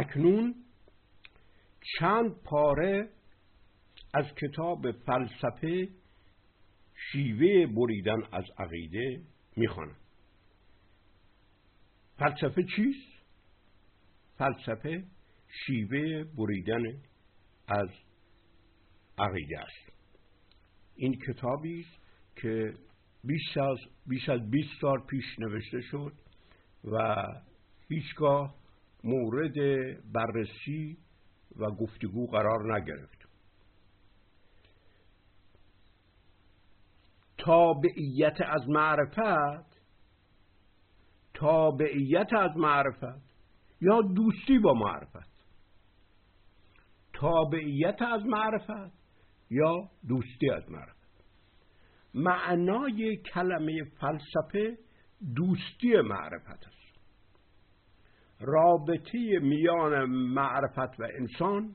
اکنون چند پاره از کتاب فلسفه شیوه بریدن از عقیده می‌خوانم فلسفه چیست؟ فلسفه شیوه بریدن از عقیده است این کتابی است که بیش از بیش از 20 سال پیش نوشته شد و هیچگاه مورد بررسی و گفتگو قرار نگرفت. تابعیت از معرفت تابعیت از معرفت یا دوستی با معرفت؟ تابعیت از معرفت یا دوستی از معرفت؟ معنای کلمه فلسفه دوستی معرفت است. رابطه میان معرفت و انسان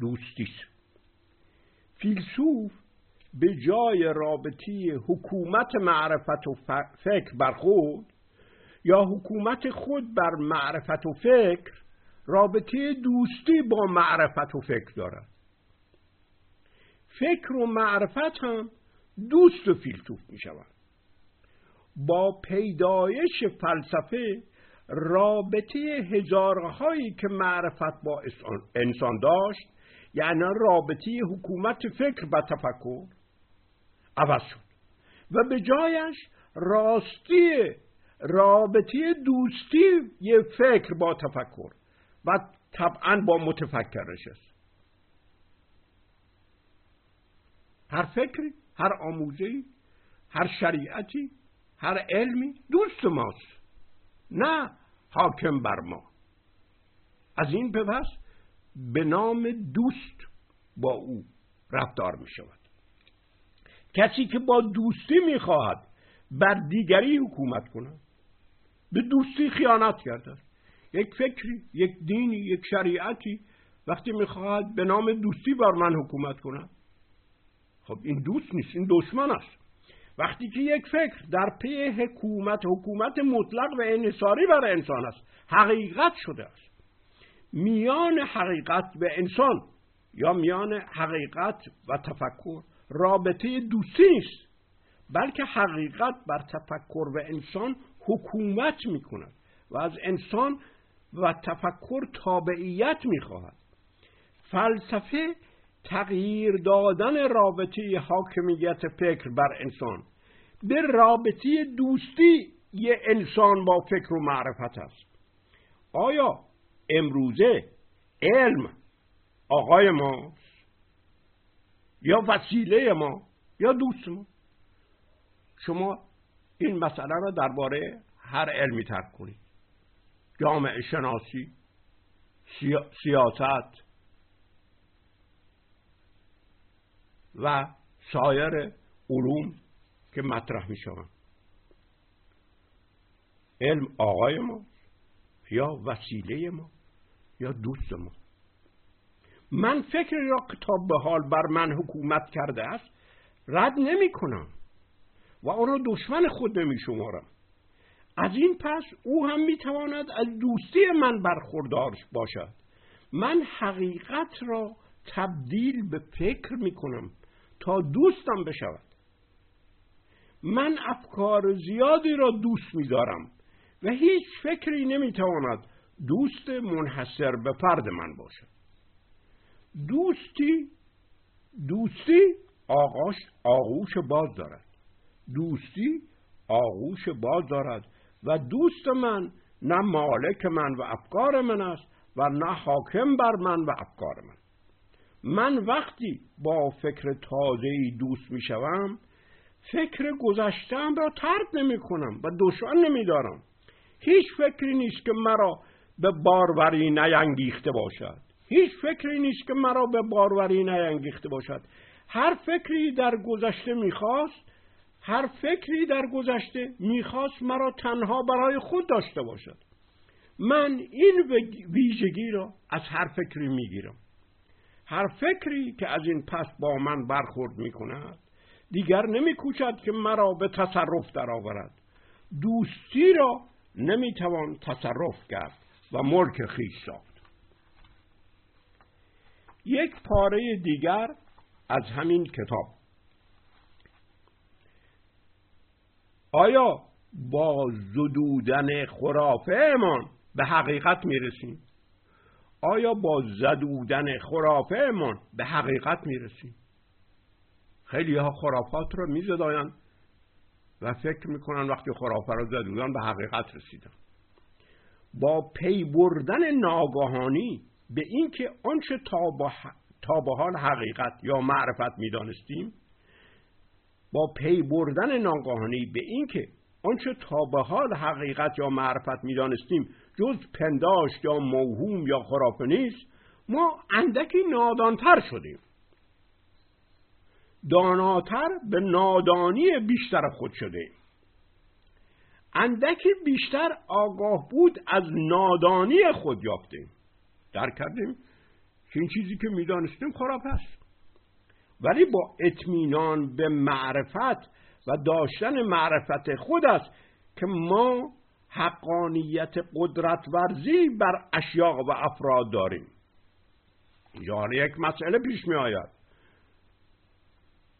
دوستی است. فیلسوف به جای رابطه حکومت معرفت و فکر بر خود یا حکومت خود بر معرفت و فکر رابطه دوستی با معرفت و فکر دارد. فکر و معرفت هم دوست و فیلسوف می شود با پیدایش فلسفه رابطه هزارهایی که معرفت با انسان داشت یعنی رابطه حکومت فکر و تفکر عوض شد. و به جایش راستی رابطه دوستی یه فکر با تفکر و طبعا با متفکرش است هر فکری هر آموزهی هر شریعتی هر علمی دوست ماست. نه حاکم بر ما. از این پس به نام دوست با او رفتار می شود. کسی که با دوستی می‌خواهد بر دیگری حکومت کند به دوستی خیانت کرده یک فکری یک دینی یک شریعتی وقتی می‌خواهد به نام دوستی بر من حکومت کند خب این دوست نیست این دشمن است. وقتی که یک فکر در پی حکومت حکومت مطلق و انحصاری بر انسان است حقیقت شده است. میان حقیقت و انسان یا میان حقیقت و تفکر رابطه دوستی نیست بلکه حقیقت بر تفکر و انسان حکومت می کند و از انسان و تفکر تابعیت می خواهد فلسفه تغییر دادن رابطه حاکمیت فکر بر انسان. به رابطه دوستی یه انسان با فکر و معرفت است. آیا امروزه علم آقای ما یا وسیله ما؟ یا دوست ما؟ شما این مسئله را درباره هر علمی ترک کنید. جامعه شناسی سیاست و سایر علوم که مطرح می شوند علم آقای ما یا وسیله ما یا دوست ما. من فکر را کتاب به حال بر من حکومت کرده است رد نمی کنم و آن را دشمن خود نمی شمارم. از این پس او هم می تواند از دوستی من برخوردار باشد. من حقیقت را تبدیل به فکر می کنم. تا دوستم بشود. من افکار زیادی را دوست می دارم و هیچ فکری نمی تواند دوست منحصر به فرد من باشد. دوستی دوستی آغاش آغوش باز دارد. دوستی آغوش باز دارد و دوست من نه مالک من و افکار من است و نه حاکم بر من و افکار من. من وقتی با فکر تازه دوست می شوم فکر گذشتم را ترک نمی کنم و دشمن نمی دارم هیچ فکری نیست که مرا به باروری نینگیخته باشد. هیچ فکری نیست که مرا به باروری نینگیخته باشد. هر فکری در گذشته می‌خواست هر فکری در گذشته می‌خواست مرا تنها برای خود داشته باشد. من این ویژگی را از هر فکری می‌گیرم. هر فکری که از این پس با من برخورد می‌کند دیگر نمیکوشد که مرا به تصرف درآورد. دوستی را نمی‌توان تصرف کرد و ملک خیش ساخت. یک پاره دیگر از همین کتاب. آیا با زدودن خرافه امان به حقیقت می‌رسیم؟ آیا با زدودن خرافه امان به حقیقت می‌رسیم؟ خیلی ها خرافات رو میزداین و فکر می‌کنن وقتی خرافه رو زدودن به حقیقت رسیدن. با پی بردن ناگاهانی به اینکه آنچه تا به حال حقیقت یا معرفت می‌دانستیم با پی بردن ناگاهانی به اینکه آنچه تا به حال حقیقت یا معرفت می‌دانستیم جز پنداشت یا موهوم یا خرافه نیست ما اندکی نادانتر شدیم. داناتر به نادانی بیشتر خود شده اندکی بیشتر آگاه بود از نادانی خود یافتیم. در کردیم که این چیزی که می‌دانستیم خراب است. ولی با اطمینان به معرفت و داشتن معرفت خود است که ما حقانیت قدرت ورزی بر اشیاء و افراد داریم. اینجا یک مسئله پیش می آید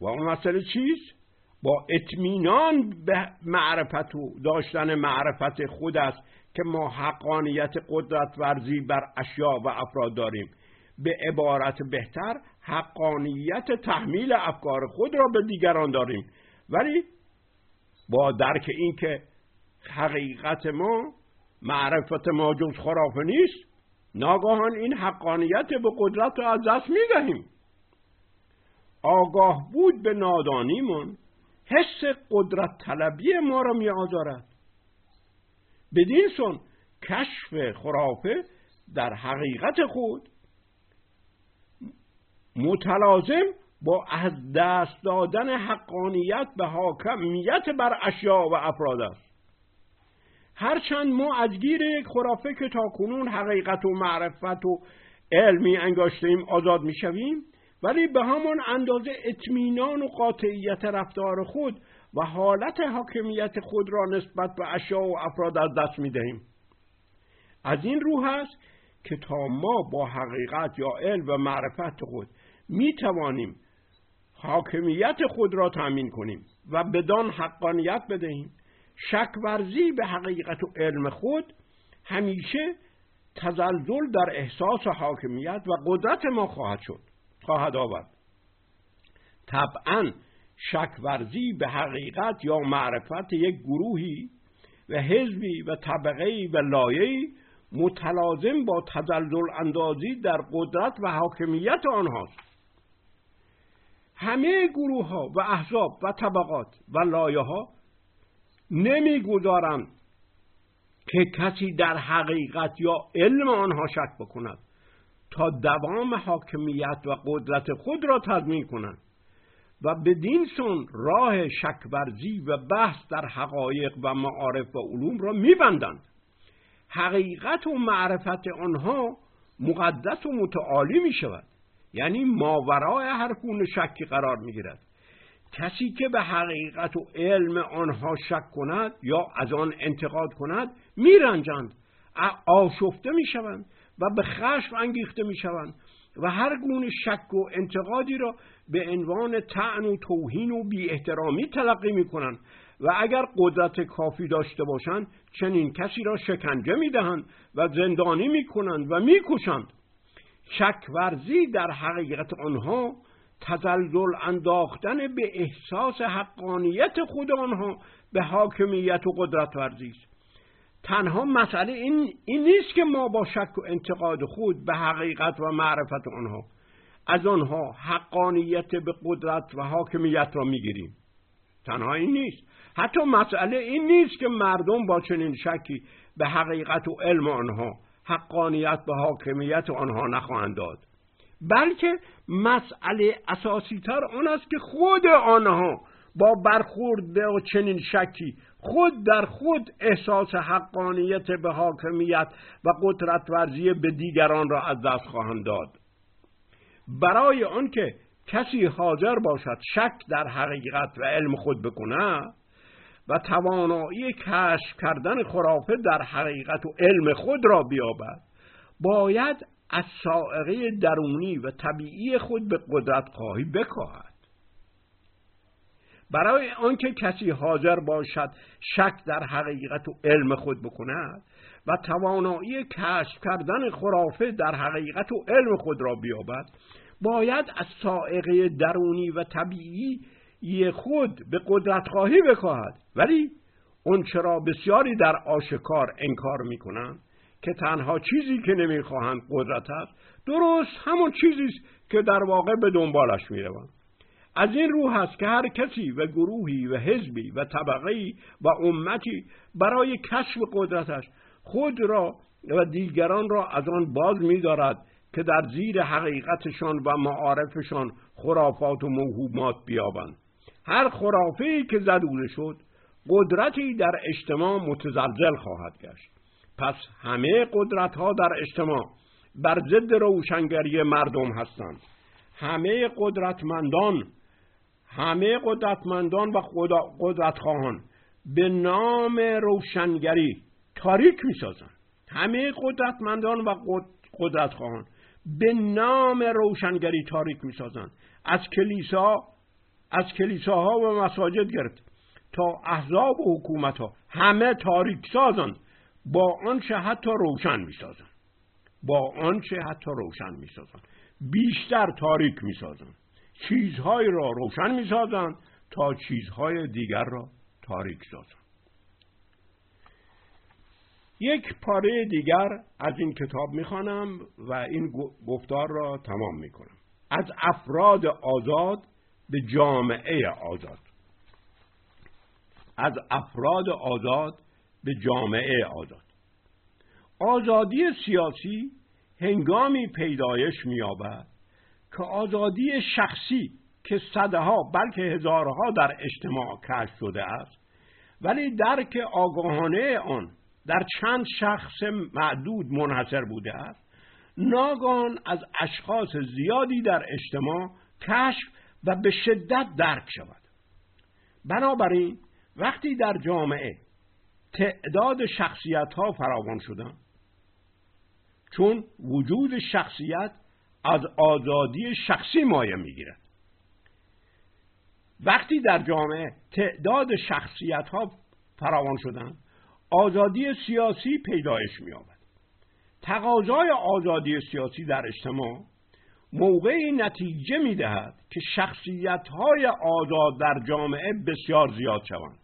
و اون مسئله چیست؟ با اطمینان به معرفت و داشتن معرفت خود است که ما حقانیت قدرت ورزی بر اشیاء و افراد داریم. به عبارت بهتر حقانیت تحمیل افکار خود را به دیگران داریم. ولی با درک این که حقیقت ما معرفت ما جز خرافه نیست ناگاهان این حقانیت به قدرت را از دست می دهیم آگاه بود به نادانیمون حس قدرت طلبی ما را می آزارد بدین سن کشف خرافه در حقیقت خود متلازم با از دست دادن حقانیت به حاکمیت بر اشیاء و افراد است. هرچند ما از گیر خرافه که تا کنون حقیقت و معرفت و علمی انگاشتیم آزاد می شویم ولی به همان اندازه اطمینان و قاطعیت رفتار خود و حالت حاکمیت خود را نسبت به اشیاء و افراد از دست می دهیم از این روح است که تا ما با حقیقت یا علم و معرفت خود می توانیم حاکمیت خود را تأمین کنیم و بدان حقانیت بدهیم. شک ورزی به حقیقت و علم خود همیشه تزلزل در احساس حاکمیت و قدرت ما خواهد شد خواهد آورد. طبعا شک ورزی به حقیقت یا معرفت یک گروهی و حزبی و طبقه و لایه‌ای متلازم با تزلزل اندازی در قدرت و حاکمیت آنهاست. همه گروه ها و احزاب و طبقات و لایه ها نمی‌گذارند که کسی در حقیقت یا علم آنها شک بکند تا دوام حاکمیت و قدرت خود را تضمین کنند و بدین سن راه شکورزی و بحث در حقایق و معارف و علوم را میبندند. حقیقت و معرفت آنها مقدس و متعالی می شود یعنی ماورای هر گونه شکی قرار می گیرد کسی که به حقیقت و علم آنها شک کند یا از آن انتقاد کند میرنجند. آشفته می‌شوند و به خشم انگیخته می‌شوند و هر گونه شک و انتقادی را به عنوان تعن و توهین و بی احترامی تلقی می کنند و اگر قدرت کافی داشته باشند چنین کسی را شکنجه می دهند و زندانی می کنند و می کشند شک ورزی در حقیقت آنها تزلزل انداختن به احساس حقانیت خود آنها به حاکمیت و قدرت ورزی است. تنها مسئله این, این نیست که ما با شک و انتقاد خود به حقیقت و معرفت آنها از آنها حقانیت به قدرت و حاکمیت را می‌گیریم. تنها این نیست. حتی مسئله این نیست که مردم با چنین شکی به حقیقت و علم آنها حقانیت به حاکمیت آنها نخواهند داد. بلکه مسئله اساسی تر آن است که خود آنها با برخورد به چنین شکی خود در خود احساس حقانیت به حاکمیت و قدرت ورزی به دیگران را از دست خواهند داد. برای آنکه کسی حاضر باشد شک در حقیقت و علم خود بکنه و توانایی کشف کردن خرافه در حقیقت و علم خود را بیابد باید از سائقه درونی و طبیعی خود به قدرت خواهی بکاهد. برای آنکه کسی حاضر باشد شک در حقیقت و علم خود بکند و توانایی کشف کردن خرافه در حقیقت و علم خود را بیابد باید از سائقه درونی و طبیعی خود به قدرت خواهی بکاهد ولی اون چرا بسیاری در آشکار انکار می‌کنند که تنها چیزی که نمی‌خواهند قدرت است درست همون چیزی است که در واقع به دنبالش می‌روند. از این روح است که هر کسی و گروهی و حزبی و طبقه و امتی برای کشف قدرتش خود را و دیگران را از آن باز می‌دارد که در زیر حقیقتشان و معارفشان خرافات و موهومات بیابند. هر خرافه که زدوده شد قدرتی در اجتماع متزلزل خواهد گشت. پس همه قدرت ها در اجتماع بر ضد روشنگری مردم هستند. همه قدرتمندان همه قدرتمندان و قدرتخواهان به نام روشنگری تاریک می‌سازند. همه قدرتمندان و قدرتخواهان به نام روشنگری تاریک می‌سازند. از کلیسا از کلیساها و مساجد گرفت تا احزاب و حکومت ها همه تاریک سازند. با آنچه حتی روشن می‌سازند. با آنچه حتی روشن می‌سازند. بیشتر تاریک می‌سازند. چیزهایی را روشن می‌سازند تا چیزهای دیگر را تاریک سازند. یک پاره دیگر از این کتاب می‌خوانم و این گفتار را تمام می‌کنم. از افراد آزاد به جامعه آزاد. از افراد آزاد به جامعه آزاد. آزادی سیاسی هنگامی پیدایش مییابد که آزادی شخصی که صدها بلکه هزارها در اجتماع کشف شده است ولی درک آگاهانه آن در چند شخص معدود منحصر بوده است ناگان از اشخاص زیادی در اجتماع کشف و به شدت درک شود. بنابراین وقتی در جامعه تعداد شخصیت ها فراوان شدن چون وجود شخصیت از آزادی شخصی مایه می‌گیرد وقتی در جامعه تعداد شخصیت ها فراوان شدن آزادی سیاسی پیدایش مییابد. تقاضای آزادی سیاسی در اجتماع موقعی نتیجه می‌دهد که شخصیت های آزاد در جامعه بسیار زیاد شوند.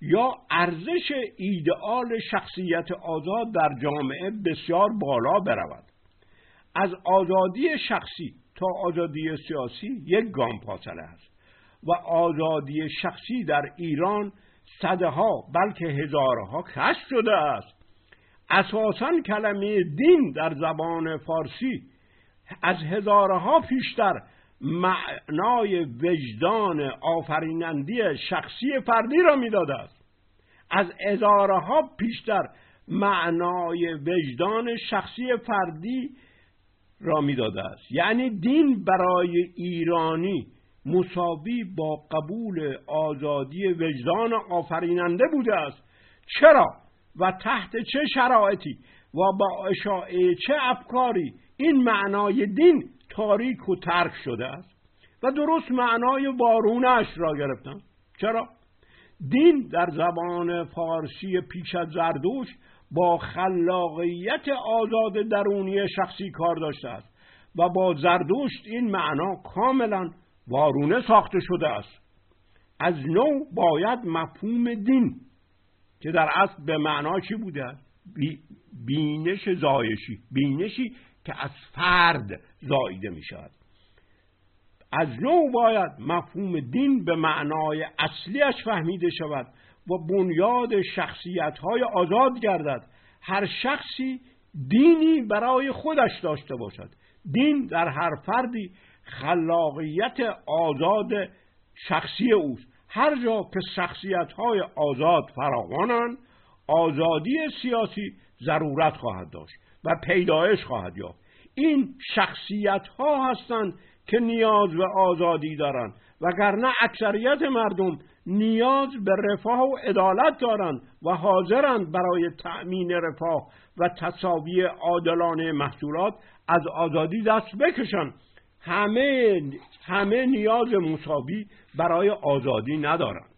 یا ارزش ایدئال شخصیت آزاد در جامعه بسیار بالا برود. از آزادی شخصی تا آزادی سیاسی یک گام فاصله است و آزادی شخصی در ایران صدها بلکه هزارها کشف شده است. اساسا کلمه دین در زبان فارسی از هزارها پیشتر معنای وجدان آفرینندی شخصی فردی را می‌داده است. از هزارها پیشتر معنای وجدان شخصی فردی را می‌داده است. یعنی دین برای ایرانی مساوی با قبول آزادی وجدان آفریننده بوده است. چرا؟ و تحت چه شرایطی؟ و با اشاعه چه افکاری این معنای دین تاریک و ترک شده است و درست معنای وارونش را گرفتن چرا؟ دین در زبان فارسی پیش از زردوش با خلاقیت آزاد درونی شخصی کار داشته است و با زردوشت این معنا کاملا وارونه ساخته شده است. از نو باید مفهوم دین که در اصل به معنا چی بوده؟ بینش زایشی. بینشی که از فرد زاییده می شود از نو باید مفهوم دین به معنای اصلیش فهمیده شود و بنیاد شخصیت های آزاد گردد. هر شخصی دینی برای خودش داشته باشد. دین در هر فردی خلاقیت آزاد شخصی اوست. هر جا که شخصیت های آزاد فراوانند آزادی سیاسی ضرورت خواهد داشت. و پیدایش خواهد یافت. این شخصیت ها هستند که نیاز به آزادی دارند وگرنه اکثریت مردم نیاز به رفاه و عدالت دارند و حاضرند برای تأمین رفاه و تصاوی عادلانه محصولات از آزادی دست بکشند. همه همه نیاز مساوی برای آزادی ندارند.